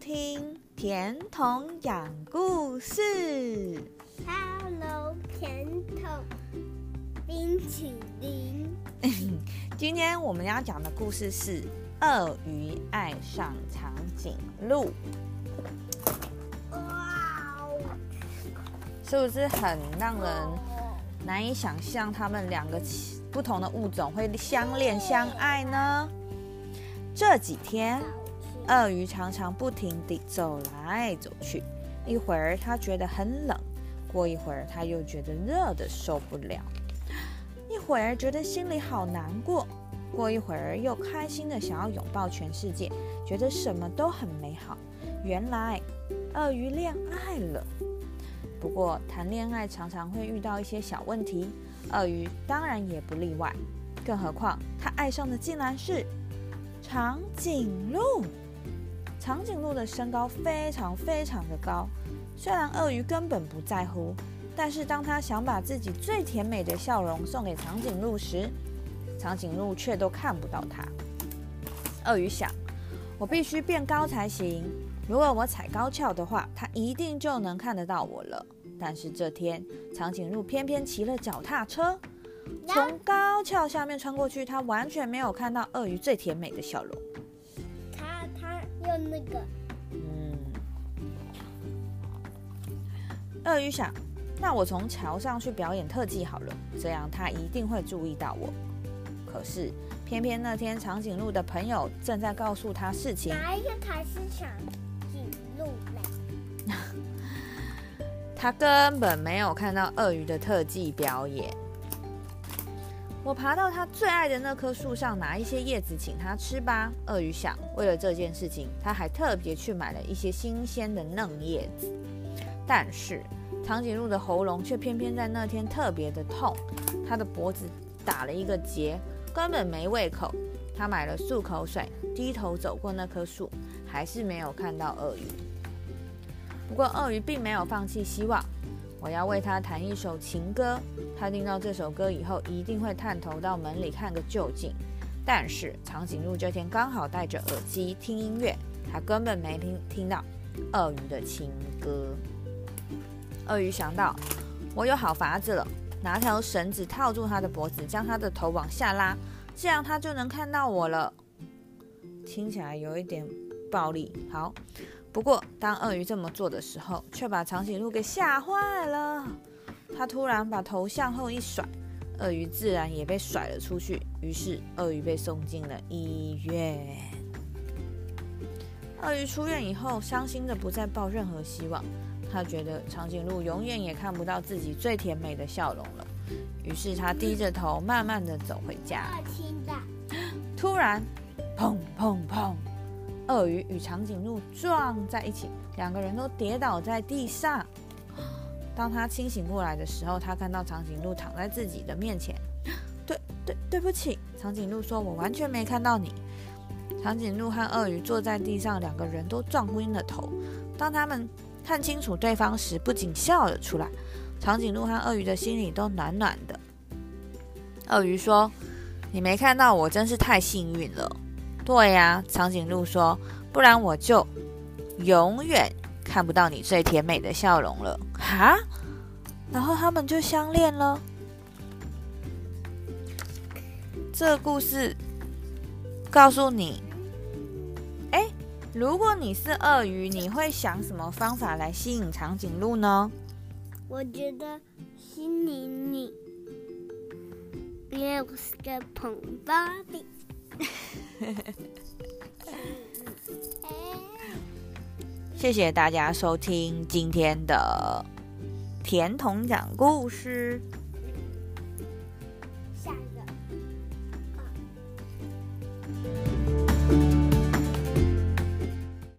听甜筒讲故事。Hello，甜筒冰淇淋。今天我们要讲的故事是《鳄鱼爱上长颈鹿》，哇哦！是不是很让人难以想象他们两个不同的物种会相恋相爱呢？这几天，鳄鱼常常不停地走来走去，一会儿它觉得很冷，过一会儿它又觉得热的受不了，一会儿觉得心里好难过，过一会儿又开心的想要拥抱全世界，觉得什么都很美好。原来，鳄鱼恋爱了。不过，谈恋爱常常会遇到一些小问题，鳄鱼当然也不例外。更何况，它爱上的竟然是长颈鹿。长颈鹿的身高非常非常的高，虽然鳄鱼根本不在乎，但是当他想把自己最甜美的笑容送给长颈鹿时，长颈鹿却都看不到它。鳄鱼想，我必须变高才行。如果我踩高跷的话，它一定就能看得到我了。但是这天，长颈鹿偏偏骑了脚踏车，从高跷下面穿过去，它完全没有看到鳄鱼最甜美的笑容。那个嗯，鳄鱼想，那我从桥上去表演特技好了，这样他一定会注意到我。可是，偏偏那天长颈鹿的朋友正在告诉他事情，哪一个才是长颈鹿嘞？他根本没有看到鳄鱼的特技表演。我爬到他最爱的那棵树上，拿一些叶子请他吃吧。鳄鱼想，为了这件事情，他还特别去买了一些新鲜的嫩叶子。但是，长颈鹿的喉咙却偏偏在那天特别的痛，它的脖子打了一个结，根本没胃口。他买了漱口水，低头走过那棵树，还是没有看到鳄鱼。不过，鳄鱼并没有放弃希望。我要为他弹一首情歌，他听到这首歌以后，一定会探头到门里看个究竟。但是，长颈鹿这天刚好戴着耳机听音乐，他根本没听听到鳄鱼的情歌。鳄鱼想到，我有好法子了，拿条绳子套住他的脖子，将他的头往下拉，这样他就能看到我了。听起来有一点暴力。好。不过，当鳄鱼这么做的时候，却把长颈鹿给吓坏了。他突然把头向后一甩，鳄鱼自然也被甩了出去。于是，鳄鱼被送进了医院。鳄鱼出院以后，伤心的不再抱任何希望。他觉得长颈鹿永远也看不到自己最甜美的笑容了。于是，他低着头，慢慢的走回家。突然，砰砰砰！鳄鱼与长颈鹿撞在一起，两个人都跌倒在地上。当他清醒过来的时候，他看到长颈鹿躺在自己的面前。对 对，对不起，长颈鹿说：“我完全没看到你。”长颈鹿和鳄鱼坐在地上，两个人都撞晕了头。当他们看清楚对方时，不仅笑了出来。长颈鹿和鳄鱼的心里都暖暖的。鳄鱼说：“你没看到我，真是太幸运了。”对呀，长颈鹿说：“不然我就永远看不到你最甜美的笑容了。”哈，然后他们就相恋了。这个故事告诉你，哎，如果你是鳄鱼，你会想什么方法来吸引长颈鹿呢？我觉得吸引你因为我是个捧巴的。谢谢大家收听今天的甜筒讲故事。下一个。